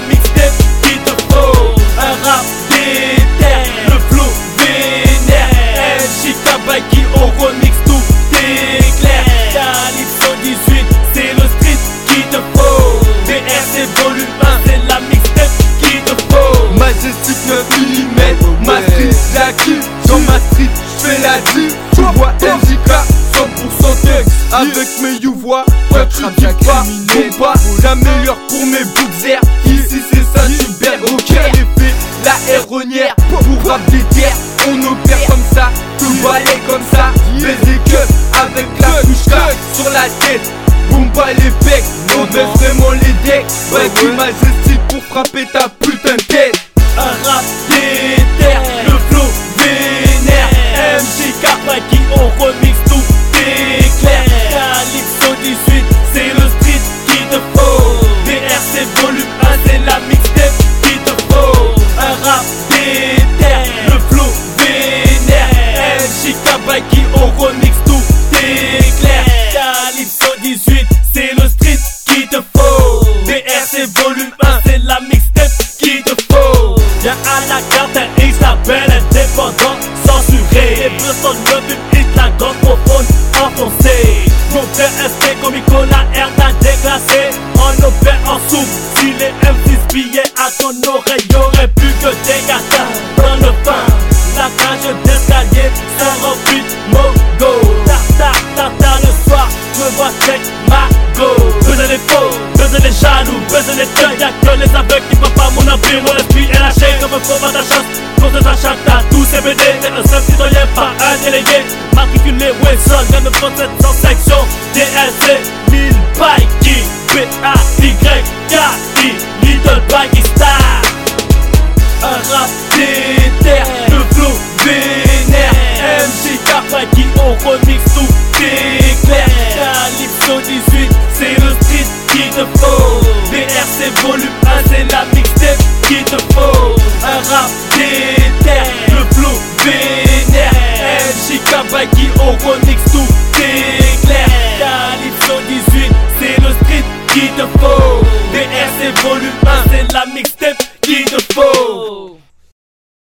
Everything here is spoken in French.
la mixtape qui te faut. Un rap déter, le flow vénère. MC Kappa qui on remix tout éclair Calypso 18, c'est le street qui te faut. BRC volume 1, c'est la mixtape qui te faut. Majestic 9 mm, ma street la kill Dans ma street, j'fais la deal Tu vois MJK, 100% thug Avec mes you-voix, toi tu kiffes pas Combat, j'améliore pour mes sur la tête. Boum pas les becs, on baisse vraiment les decks. Ouais, qui majestic pour frapper ta putain censurée Les bleus sont le hit, la gorge profonde enfoncée Mon père ST comme Nicolas t'a déclassé. En opère en soupe Si les M6 billets à ton oreille Y'aurait plus que des gâteaux dans le pain. La cage d'escalier remplie de mogo. Tartar, tartar le soir, je me vois check ma go Baiser les faux, baiser les jaloux, baiser les thugs Y'a que les aveugles qui voient pas mon Mamy popada szans, proces na szanta Tu CBD, ten następny to nie pa, a nie Wilson, mamy koncert co sekcją DLC Mil bajki, B-A-Y-K-I Little Bikey Star. Un rap déter, le flow vénère. On remix tout déclare Calypso 18, c'est le street qui te faut. BR c'est volume 1, c'est la mixtape qui te faut rap le flow vénère. MJK, Baggy, Oronix, tout déclare. Talib 118, c'est le street qui te faut. DR, c'est volume 1, c'est la mixtape qui te faut.